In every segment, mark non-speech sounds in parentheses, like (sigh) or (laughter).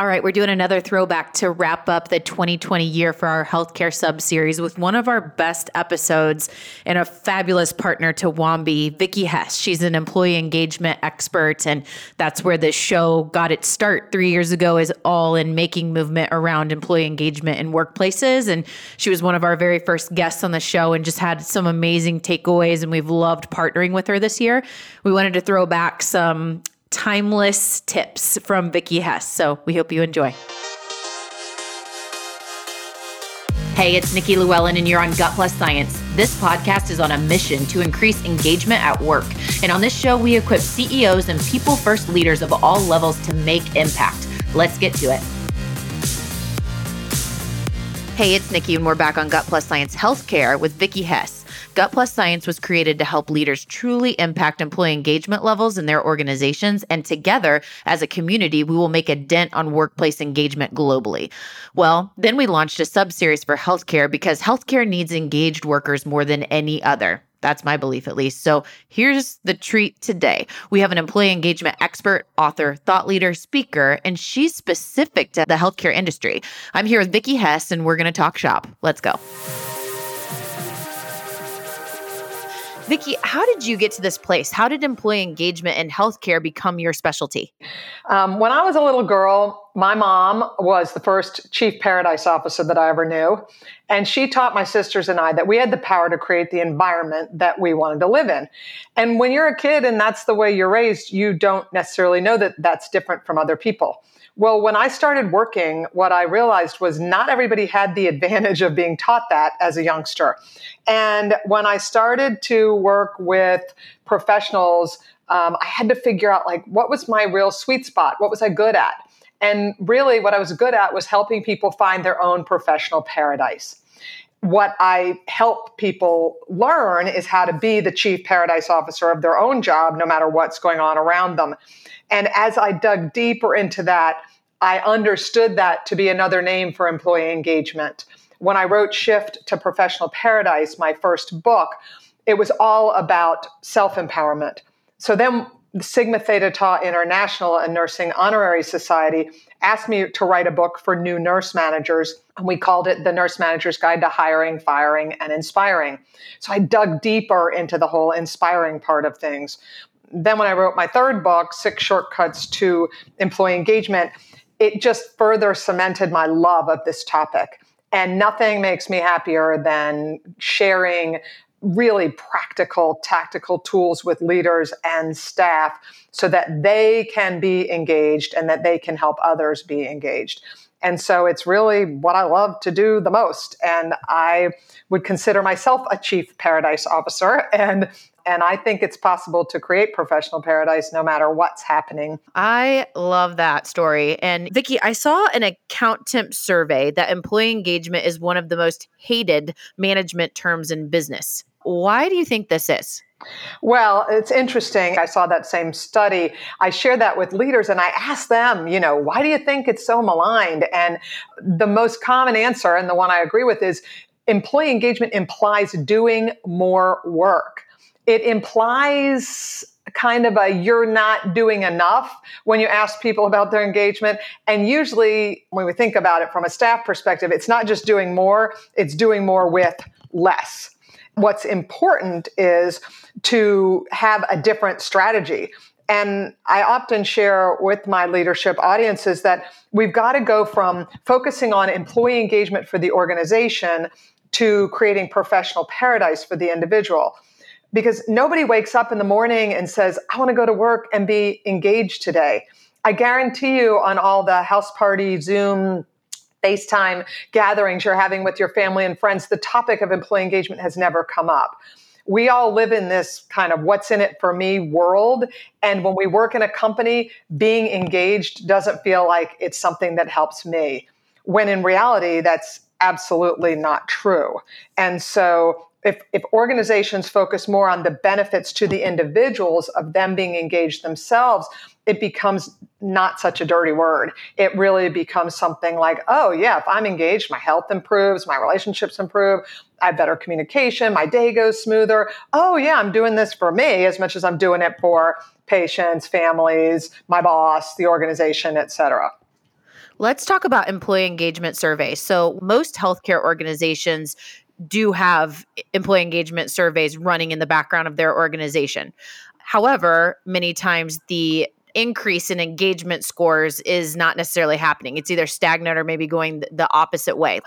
All right, we're doing another throwback to wrap up the 2020 year for our healthcare sub series with one of our best episodes and a fabulous partner to Wambi, Vicki Hess. She's an employee engagement expert, and that's where this show got its start three years ago, is all in making movement around employee engagement in workplaces. And she was one of our very first guests on the show and just had some amazing takeaways, and we've loved partnering with her this year. We wanted to throw back some timeless tips from Vicki Hess. So we hope you enjoy. Hey, it's Nikki Llewellyn, and you're on Gut Plus Science. This podcast is on a mission to increase engagement at work. And on this show, we equip CEOs and people first leaders of all levels to make impact. Let's get to it. Hey, it's Nikki, and we're back on Gut Plus Science Healthcare with Vicki Hess. Gut Plus Science was created to help leaders truly impact employee engagement levels in their organizations. And together, as a community, we will make a dent on workplace engagement globally. Well, then we launched a sub series for healthcare because healthcare needs engaged workers more than any other. That's my belief, at least. So here's the treat today. We have an employee engagement expert, author, thought leader, speaker, and she's specific to the healthcare industry. I'm here with Vicki Hess, and we're going to talk shop. Let's go. Vicki, how did you get to this place? How did employee engagement and healthcare become your specialty? Um, when I was a little girl, my mom was the first chief paradise officer that I ever knew. And she taught my sisters and I that we had the power to create the environment that we wanted to live in. And when you're a kid and that's the way you're raised, you don't necessarily know that that's different from other people. Well, when I started working, what I realized was not everybody had the advantage of being taught that as a youngster. And when I started to work with professionals, um, I had to figure out like what was my real sweet spot? What was I good at? And really, what I was good at was helping people find their own professional paradise what I help people learn is how to be the chief paradise officer of their own job, no matter what's going on around them. And as I dug deeper into that, I understood that to be another name for employee engagement. When I wrote Shift to Professional Paradise, my first book, it was all about self empowerment. So then Sigma Theta Tau International, a nursing honorary society, asked me to write a book for new nurse managers. And we called it The Nurse Manager's Guide to Hiring, Firing, and Inspiring. So I dug deeper into the whole inspiring part of things. Then, when I wrote my third book, Six Shortcuts to Employee Engagement, it just further cemented my love of this topic. And nothing makes me happier than sharing really practical, tactical tools with leaders and staff so that they can be engaged and that they can help others be engaged. And so it's really what I love to do the most. And I would consider myself a chief paradise officer. And and I think it's possible to create professional paradise no matter what's happening. I love that story. And Vicki, I saw an Accountemps survey that employee engagement is one of the most hated management terms in business. Why do you think this is? Well, it's interesting. I saw that same study. I shared that with leaders and I asked them, you know, why do you think it's so maligned? And the most common answer, and the one I agree with, is employee engagement implies doing more work. It implies kind of a you're not doing enough when you ask people about their engagement. And usually, when we think about it from a staff perspective, it's not just doing more, it's doing more with less what's important is to have a different strategy. And I often share with my leadership audiences that we've got to go from focusing on employee engagement for the organization to creating professional paradise for the individual. Because nobody wakes up in the morning and says, I want to go to work and be engaged today. I guarantee you on all the house party, Zoom, FaceTime gatherings you're having with your family and friends, the topic of employee engagement has never come up. We all live in this kind of what's in it for me world. And when we work in a company, being engaged doesn't feel like it's something that helps me. When in reality, that's absolutely not true. And so if, if organizations focus more on the benefits to the individuals of them being engaged themselves, it becomes not such a dirty word. It really becomes something like, oh, yeah, if I'm engaged, my health improves, my relationships improve, I have better communication, my day goes smoother. Oh, yeah, I'm doing this for me as much as I'm doing it for patients, families, my boss, the organization, et cetera. Let's talk about employee engagement surveys. So, most healthcare organizations do have employee engagement surveys running in the background of their organization. However, many times the increase in engagement scores is not necessarily happening. It's either stagnant or maybe going the opposite way.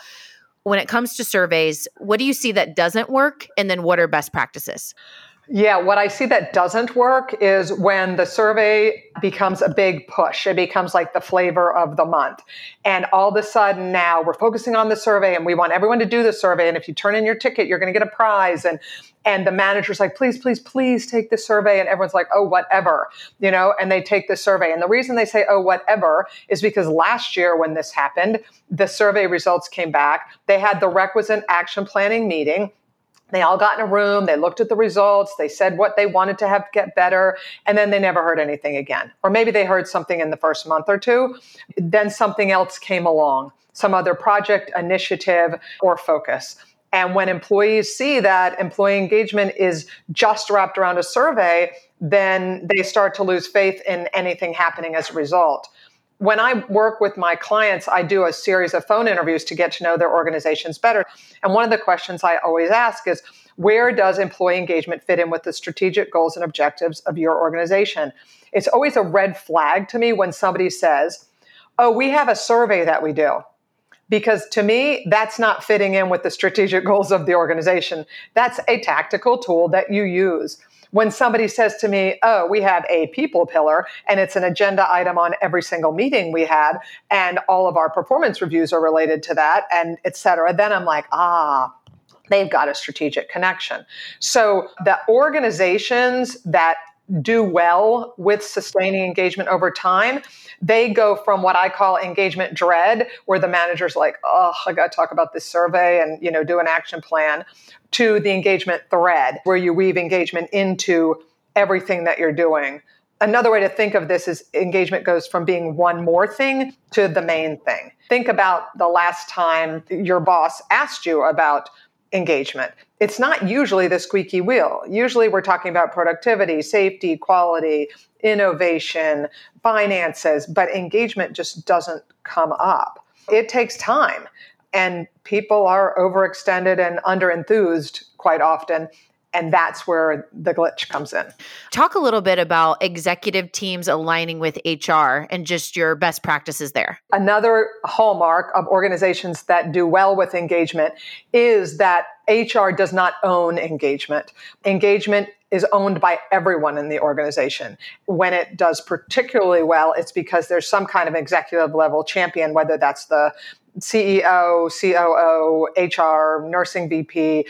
When it comes to surveys, what do you see that doesn't work? And then what are best practices? Yeah, what I see that doesn't work is when the survey becomes a big push. It becomes like the flavor of the month. And all of a sudden now we're focusing on the survey and we want everyone to do the survey. And if you turn in your ticket, you're going to get a prize. And and the manager's like, please, please, please take the survey. And everyone's like, oh, whatever, you know, and they take the survey. And the reason they say, oh, whatever, is because last year when this happened, the survey results came back. They had the requisite action planning meeting they all got in a room, they looked at the results, they said what they wanted to have get better, and then they never heard anything again. Or maybe they heard something in the first month or two, then something else came along, some other project, initiative, or focus. And when employees see that employee engagement is just wrapped around a survey, then they start to lose faith in anything happening as a result when I work with my clients, I do a series of phone interviews to get to know their organizations better. And one of the questions I always ask is where does employee engagement fit in with the strategic goals and objectives of your organization? It's always a red flag to me when somebody says, Oh, we have a survey that we do. Because to me, that's not fitting in with the strategic goals of the organization. That's a tactical tool that you use when somebody says to me, oh, we have a people pillar and it's an agenda item on every single meeting we had and all of our performance reviews are related to that and et cetera, then I'm like, ah, they've got a strategic connection. So the organizations that do well with sustaining engagement over time, they go from what I call engagement dread, where the manager's like, oh, I got to talk about this survey and, you know, do an action plan, to the engagement thread, where you weave engagement into everything that you're doing. Another way to think of this is engagement goes from being one more thing to the main thing. Think about the last time your boss asked you about engagement. It's not usually the squeaky wheel. Usually we're talking about productivity, safety, quality, innovation, finances, but engagement just doesn't come up. It takes time and people are overextended and underenthused quite often and that's where the glitch comes in. Talk a little bit about executive teams aligning with HR and just your best practices there. Another hallmark of organizations that do well with engagement is that HR does not own engagement. Engagement is owned by everyone in the organization. When it does particularly well, it's because there's some kind of executive level champion, whether that's the CEO, COO, HR, nursing VP,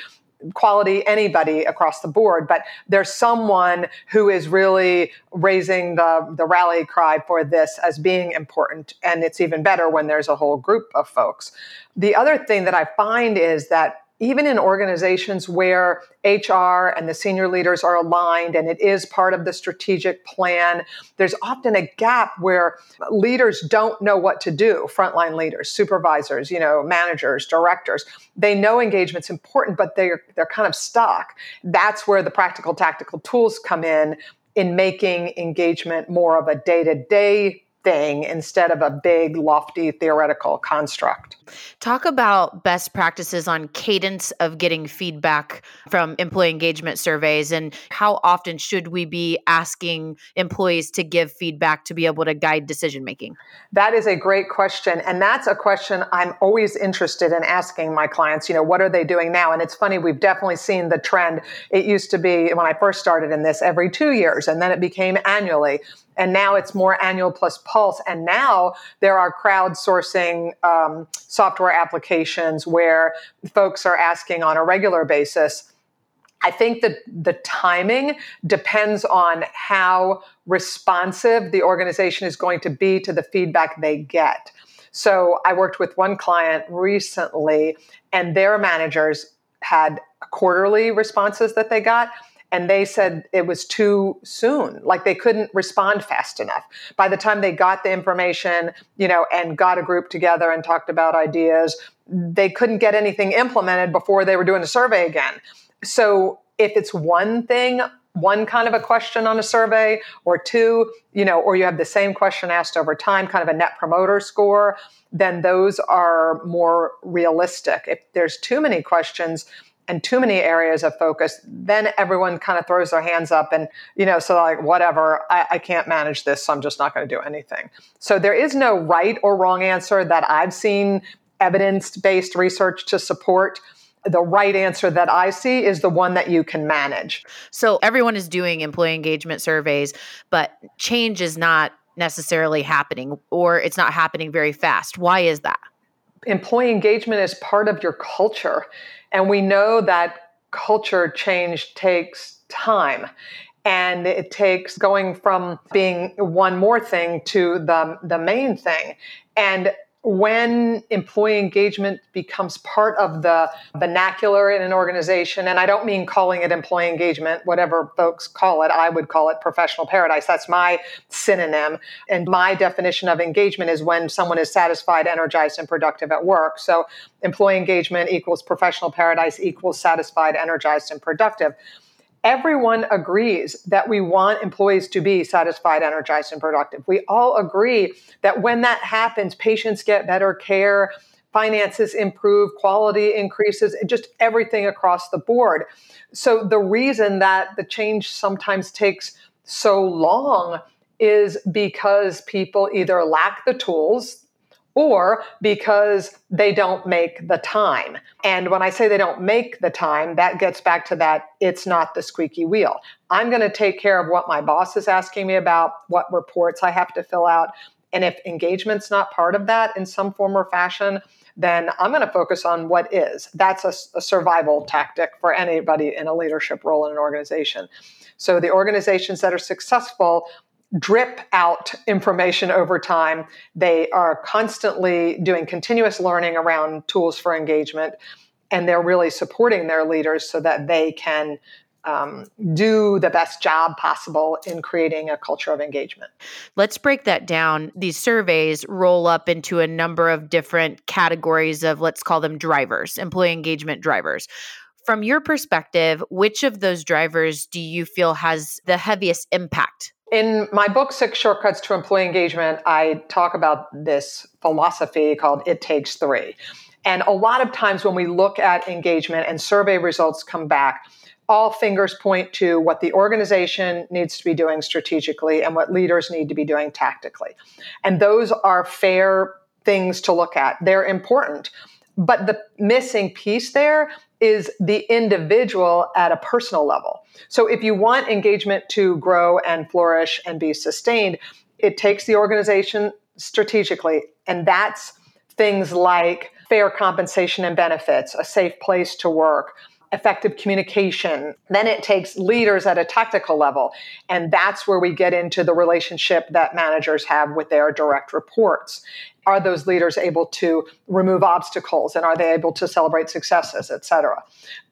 quality anybody across the board but there's someone who is really raising the the rally cry for this as being important and it's even better when there's a whole group of folks. The other thing that i find is that even in organizations where HR and the senior leaders are aligned and it is part of the strategic plan, there's often a gap where leaders don't know what to do. Frontline leaders, supervisors, you know, managers, directors, they know engagement's important, but they're they're kind of stuck. That's where the practical tactical tools come in in making engagement more of a day-to-day thing instead of a big, lofty theoretical construct. Talk about best practices on cadence of getting feedback from employee engagement surveys and how often should we be asking employees to give feedback to be able to guide decision making? That is a great question. And that's a question I'm always interested in asking my clients. You know, what are they doing now? And it's funny, we've definitely seen the trend. It used to be when I first started in this every two years, and then it became annually and now it's more annual plus pulse. And now there are crowdsourcing um, software applications where folks are asking on a regular basis. I think that the timing depends on how responsive the organization is going to be to the feedback they get. So I worked with one client recently, and their managers had quarterly responses that they got and they said it was too soon. Like they couldn't respond fast enough. By the time they got the information you know and got a group together and talked about ideas they couldn't get anything implemented before they were doing a survey again. So if it's one thing one kind of a question on a survey or two, you know, or you have the same question asked over time, kind of a net promoter score, then those are more realistic. If there's too many questions, and too many areas of focus, then everyone kind of throws their hands up and, you know, so like, whatever, I, I can't manage this, so I'm just not going to do anything. So there is no right or wrong answer that I've seen evidence based research to support the right answer that I see is the one that you can manage. So everyone is doing employee engagement surveys, but change is not necessarily happening or it's not happening very fast. Why is that? Employee engagement is part of your culture. And we know that culture change takes time. And it takes going from being one more thing to the, the main thing. And when employee engagement becomes part of the vernacular in an organization, and I don't mean calling it employee engagement, whatever folks call it, I would call it professional paradise. That's my synonym. And my definition of engagement is when someone is satisfied, energized, and productive at work. So employee engagement equals professional paradise equals satisfied, energized, and productive everyone agrees that we want employees to be satisfied, energized, and productive. We all agree that when that happens, patients get better care, finances improve, quality increases, just everything across the board. So the reason that the change sometimes takes so long is because people either lack the tools or because they don't make the time. And when I say they don't make the time, that gets back to that it's not the squeaky wheel. I'm going to take care of what my boss is asking me about, what reports I have to fill out. And if engagement's not part of that in some form or fashion, then I'm going to focus on what is. That's a, a survival tactic for anybody in a leadership role in an organization. So the organizations that are successful drip out information over time. They are constantly doing continuous learning around tools for engagement, and they're really supporting their leaders so that they can um, do the best job possible in creating a culture of engagement. Let's break that down. These surveys roll up into a number of different categories of, let's call them drivers, employee engagement drivers. From your perspective, which of those drivers do you feel has the heaviest impact in my book, Six Shortcuts to Employee Engagement, I talk about this philosophy called It Takes Three. And a lot of times when we look at engagement and survey results come back, all fingers point to what the organization needs to be doing strategically and what leaders need to be doing tactically. And those are fair things to look at. They're important. But the missing piece there is the individual at a personal level. So if you want engagement to grow and flourish and be sustained, it takes the organization strategically. And that's things like fair compensation and benefits, a safe place to work, effective communication. Then it takes leaders at a tactical level. And that's where we get into the relationship that managers have with their direct reports. Are those leaders able to remove obstacles and are they able to celebrate successes, et cetera?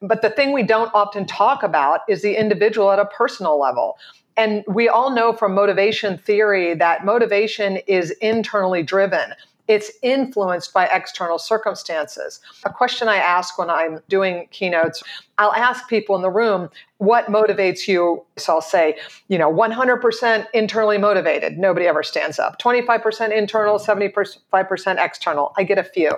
But the thing we don't often talk about is the individual at a personal level. And we all know from motivation theory that motivation is internally driven it's influenced by external circumstances. A question I ask when I'm doing keynotes, I'll ask people in the room, what motivates you? So I'll say, you know, 100% internally motivated. Nobody ever stands up. 25% internal, 75% external. I get a few.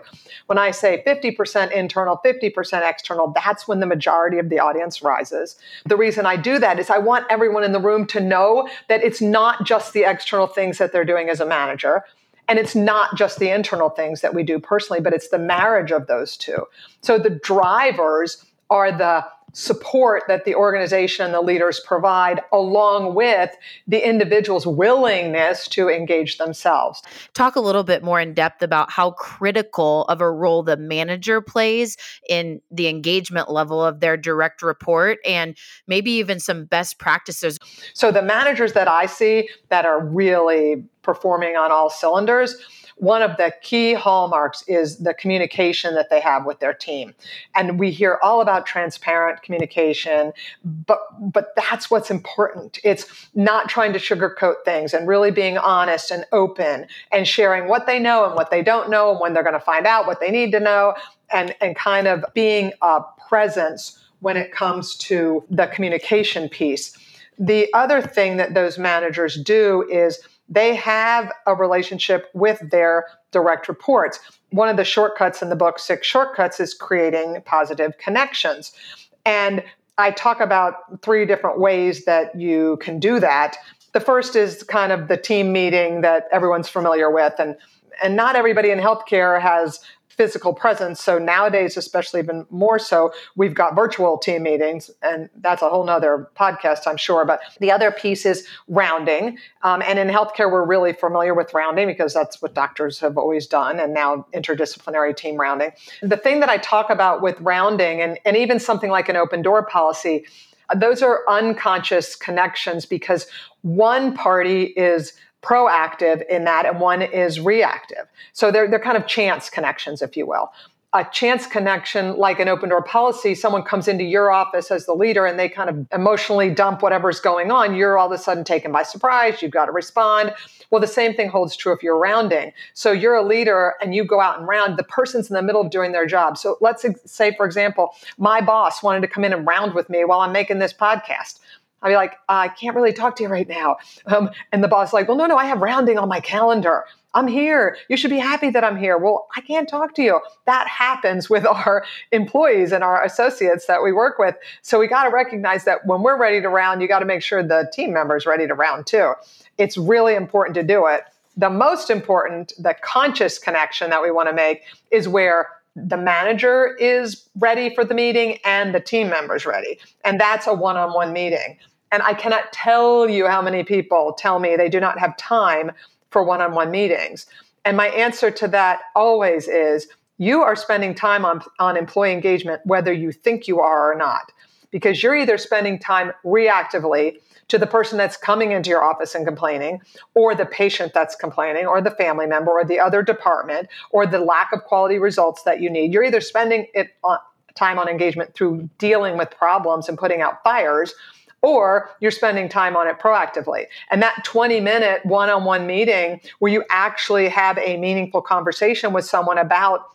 When I say 50% internal, 50% external, that's when the majority of the audience rises. The reason I do that is I want everyone in the room to know that it's not just the external things that they're doing as a manager and it's not just the internal things that we do personally, but it's the marriage of those two. So the drivers are the support that the organization and the leaders provide, along with the individual's willingness to engage themselves. Talk a little bit more in depth about how critical of a role the manager plays in the engagement level of their direct report and maybe even some best practices. So, the managers that I see that are really performing on all cylinders one of the key hallmarks is the communication that they have with their team. And we hear all about transparent communication, but but that's what's important. It's not trying to sugarcoat things and really being honest and open and sharing what they know and what they don't know and when they're going to find out what they need to know and and kind of being a presence when it comes to the communication piece The other thing that those managers do is they have a relationship with their direct reports. One of the shortcuts in the book, Six Shortcuts, is creating positive connections. And I talk about three different ways that you can do that. The first is kind of the team meeting that everyone's familiar with. And, and not everybody in healthcare has physical presence. So nowadays, especially even more so, we've got virtual team meetings, and that's a whole nother podcast, I'm sure. But the other piece is rounding. Um, and in healthcare, we're really familiar with rounding because that's what doctors have always done, and now interdisciplinary team rounding. The thing that I talk about with rounding, and, and even something like an open door policy, those are unconscious connections because one party is proactive in that and one is reactive. So they're, they're kind of chance connections, if you will. A chance connection, like an open door policy, someone comes into your office as the leader and they kind of emotionally dump whatever's going on. You're all of a sudden taken by surprise. You've got to respond. Well, the same thing holds true if you're rounding. So you're a leader and you go out and round. The person's in the middle of doing their job. So let's say, for example, my boss wanted to come in and round with me while I'm making this podcast. I'd be like, I can't really talk to you right now. Um, and the boss like, well, no, no, I have rounding on my calendar. I'm here. You should be happy that I'm here. Well, I can't talk to you. That happens with (laughs) our employees and our associates that we work with. So we got to recognize that when we're ready to round, you got to make sure the team member is ready to round too. It's really important to do it. The most important, the conscious connection that we want to make is where the manager is ready for the meeting and the team members ready. And that's a one on one meeting. And I cannot tell you how many people tell me they do not have time for one on one meetings. And my answer to that always is you are spending time on, on employee engagement, whether you think you are or not, because you're either spending time reactively to the person that's coming into your office and complaining, or the patient that's complaining, or the family member, or the other department, or the lack of quality results that you need. You're either spending it on, time on engagement through dealing with problems and putting out fires, or you're spending time on it proactively. And that 20 minute one on one meeting where you actually have a meaningful conversation with someone about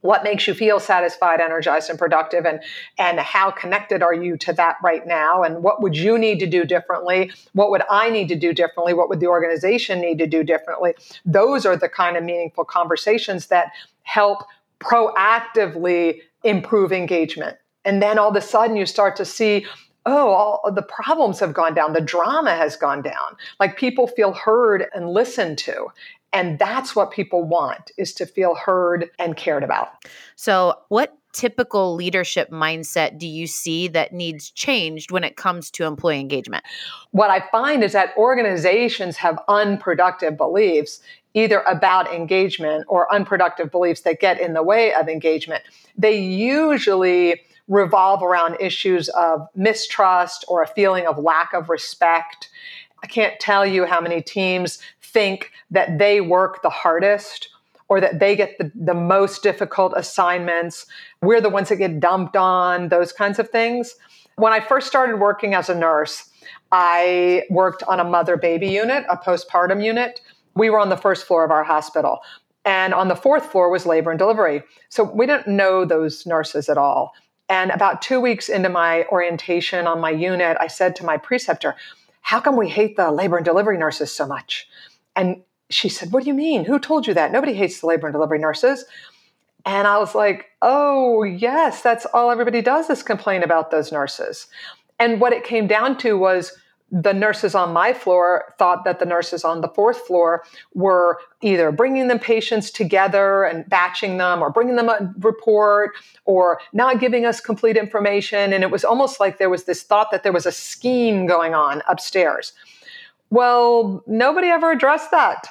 what makes you feel satisfied energized and productive and and how connected are you to that right now and what would you need to do differently? What would i need to do differently? What would the organization need to do differently? Those are the kind of meaningful conversations that help proactively improve engagement. And then all of a sudden you start to see oh, all uh, the problems have gone down, the drama has gone down. Like people feel heard and listened to. And that's what people want is to feel heard and cared about. So, what typical leadership mindset do you see that needs changed when it comes to employee engagement? What I find is that organizations have unproductive beliefs either about engagement or unproductive beliefs that get in the way of engagement. They usually revolve around issues of mistrust or a feeling of lack of respect. I can't tell you how many teams think that they work the hardest or that they get the, the most difficult assignments. We're the ones that get dumped on, those kinds of things. When I first started working as a nurse, I worked on a mother baby unit, a postpartum unit. We were on the first floor of our hospital. And on the fourth floor was labor and delivery. So we didn't know those nurses at all. And about two weeks into my orientation on my unit, I said to my preceptor, How come we hate the labor and delivery nurses so much? And she said, What do you mean? Who told you that? Nobody hates the labor and delivery nurses. And I was like, Oh, yes, that's all everybody does is complain about those nurses. And what it came down to was the nurses on my floor thought that the nurses on the fourth floor were either bringing the patients together and batching them or bringing them a report or not giving us complete information. And it was almost like there was this thought that there was a scheme going on upstairs. Well, nobody ever addressed that.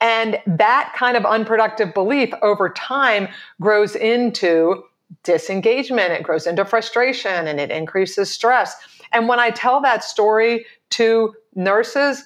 And that kind of unproductive belief over time grows into disengagement, it grows into frustration, and it increases stress. And when I tell that story to nurses,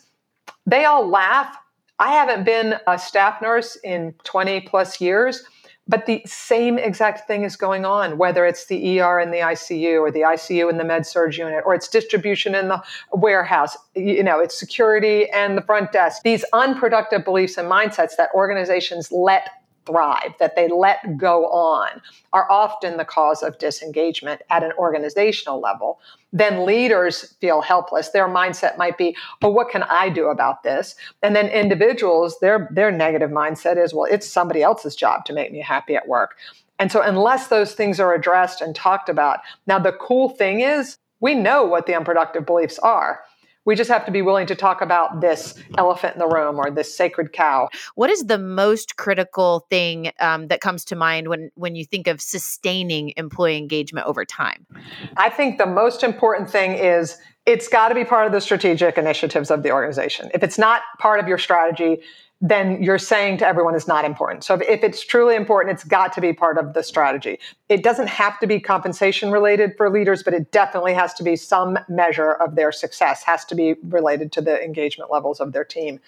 they all laugh. I haven't been a staff nurse in 20 plus years, but the same exact thing is going on, whether it's the ER in the ICU or the ICU in the med surg unit, or it's distribution in the warehouse, you know, it's security and the front desk. These unproductive beliefs and mindsets that organizations let thrive, that they let go on, are often the cause of disengagement at an organizational level. Then leaders feel helpless. Their mindset might be, "Oh, what can I do about this?" And then individuals, their their negative mindset is, "Well, it's somebody else's job to make me happy at work." And so, unless those things are addressed and talked about, now the cool thing is we know what the unproductive beliefs are. We just have to be willing to talk about this elephant in the room or this sacred cow. What is the most critical thing um, that comes to mind when when you think of sustaining employee engagement over time? I think the most important thing is it's got to be part of the strategic initiatives of the organization. If it's not part of your strategy, then you're saying to everyone is not important. So if it's truly important, it's got to be part of the strategy. It doesn't have to be compensation related for leaders, but it definitely has to be some measure of their success, has to be related to the engagement levels of their team.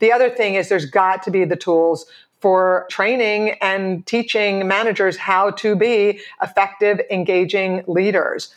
The other thing is there's got to be the tools for training and teaching managers how to be effective, engaging leaders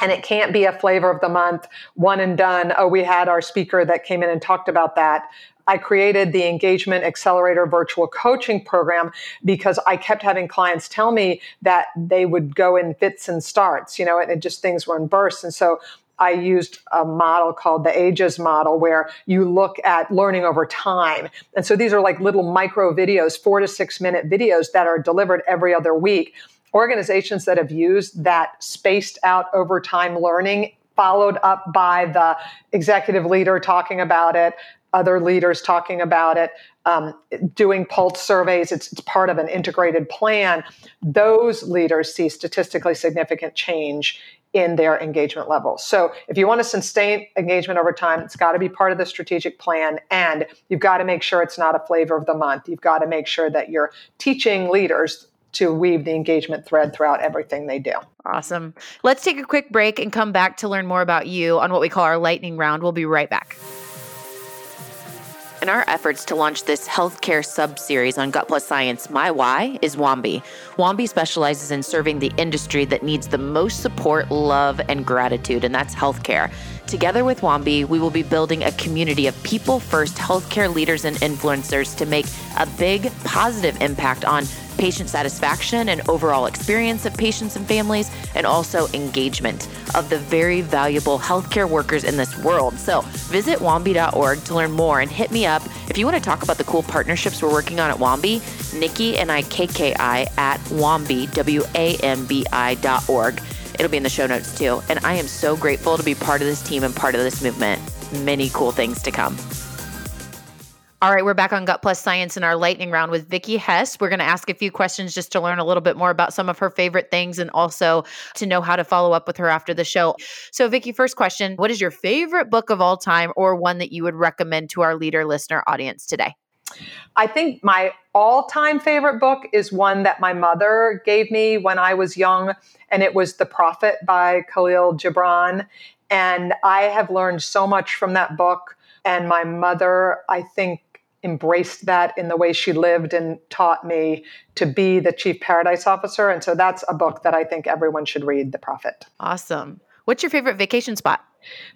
and it can't be a flavor of the month, one and done. Oh, we had our speaker that came in and talked about that. I created the Engagement Accelerator virtual coaching program because I kept having clients tell me that they would go in fits and starts, you know, and it just things were in bursts. And so I used a model called the AGES model where you look at learning over time. And so these are like little micro videos, four to six minute videos that are delivered every other week. Organizations that have used that spaced out over time learning followed up by the executive leader talking about it, other leaders talking about it, um, doing pulse surveys. It's, it's, part of an integrated plan. Those leaders see statistically significant change in their engagement levels. So, if you want to sustain engagement over time, it's got to be part of the strategic plan, and you've got to make sure it's not a flavor of the month. You've got to make sure that you're teaching leaders to weave the engagement thread throughout everything they do. Awesome. Let's take a quick break and come back to learn more about you on what we call our lightning round. We'll be right back. In our efforts to launch this healthcare sub series on Gut Plus Science, my why is Wambi. Wambi specializes in serving the industry that needs the most support, love, and gratitude, and that's healthcare. Together with Wambi, we will be building a community of people first healthcare leaders and influencers to make a big positive impact on patient satisfaction and overall experience of patients and families, and also engagement of the very valuable healthcare workers in this world. So visit wambi.org to learn more and hit me up if you want to talk about the cool partnerships we're working on at Wambi. Nikki and I, KKI, at Wambi, W A M B I dot org. It'll be in the show notes too. And I am so grateful to be part of this team and part of this movement. Many cool things to come. All right, we're back on Gut Plus Science in our lightning round with Vicki Hess. We're going to ask a few questions just to learn a little bit more about some of her favorite things and also to know how to follow up with her after the show. So, Vicki, first question What is your favorite book of all time or one that you would recommend to our leader listener audience today? I think my all time favorite book is one that my mother gave me when I was young, and it was The Prophet by Kahlil Gibran. And I have learned so much from that book. And my mother, I think, embraced that in the way she lived and taught me to be the chief paradise officer. And so that's a book that I think everyone should read, The Prophet. Awesome. What's your favorite vacation spot?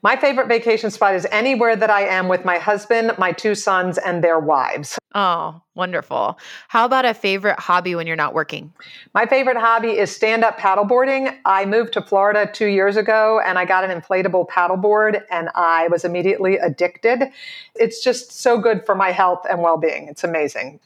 My favorite vacation spot is anywhere that I am with my husband, my two sons, and their wives. Oh, wonderful. How about a favorite hobby when you're not working? My favorite hobby is stand up paddleboarding. I moved to Florida two years ago and I got an inflatable paddleboard and I was immediately addicted. It's just so good for my health and well being. It's amazing.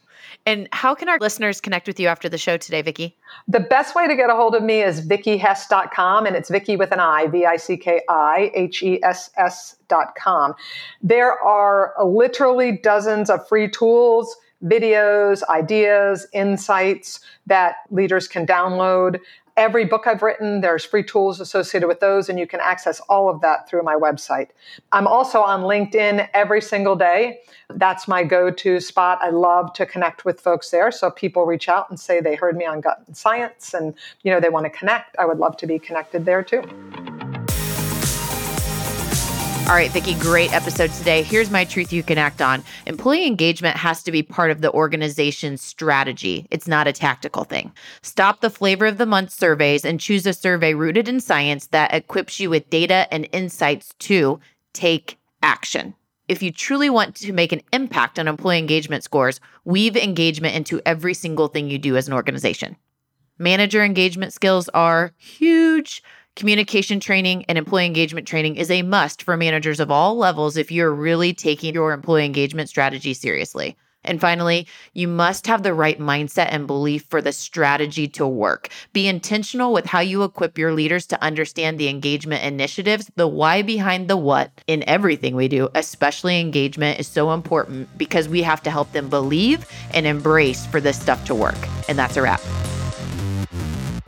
And how can our listeners connect with you after the show today, Vicki? The best way to get a hold of me is vickihess.com, and it's Vicki with an I, V I C K I H E S S.com. There are literally dozens of free tools videos, ideas, insights that leaders can download every book I've written, there's free tools associated with those, and you can access all of that through my website. I'm also on LinkedIn every single day. That's my go to spot. I love to connect with folks there. So people reach out and say they heard me on Gut and Science and you know they want to connect. I would love to be connected there too. All right, Vicki, great episode today. Here's my truth you can act on. Employee engagement has to be part of the organization's strategy. It's not a tactical thing. Stop the flavor of the month surveys and choose a survey rooted in science that equips you with data and insights to take action. if you truly want to make an impact on employee engagement scores, weave engagement into every single thing you do as an organization. Manager engagement skills are huge. Communication training and employee engagement training is a must for managers of all levels if you're really taking your employee engagement strategy seriously. And finally, you must have the right mindset and belief for the strategy to work. Be intentional with how you equip your leaders to understand the engagement initiatives, the why behind the what in everything we do, especially engagement is so important because we have to help them believe and embrace for this stuff to work. And that's a wrap.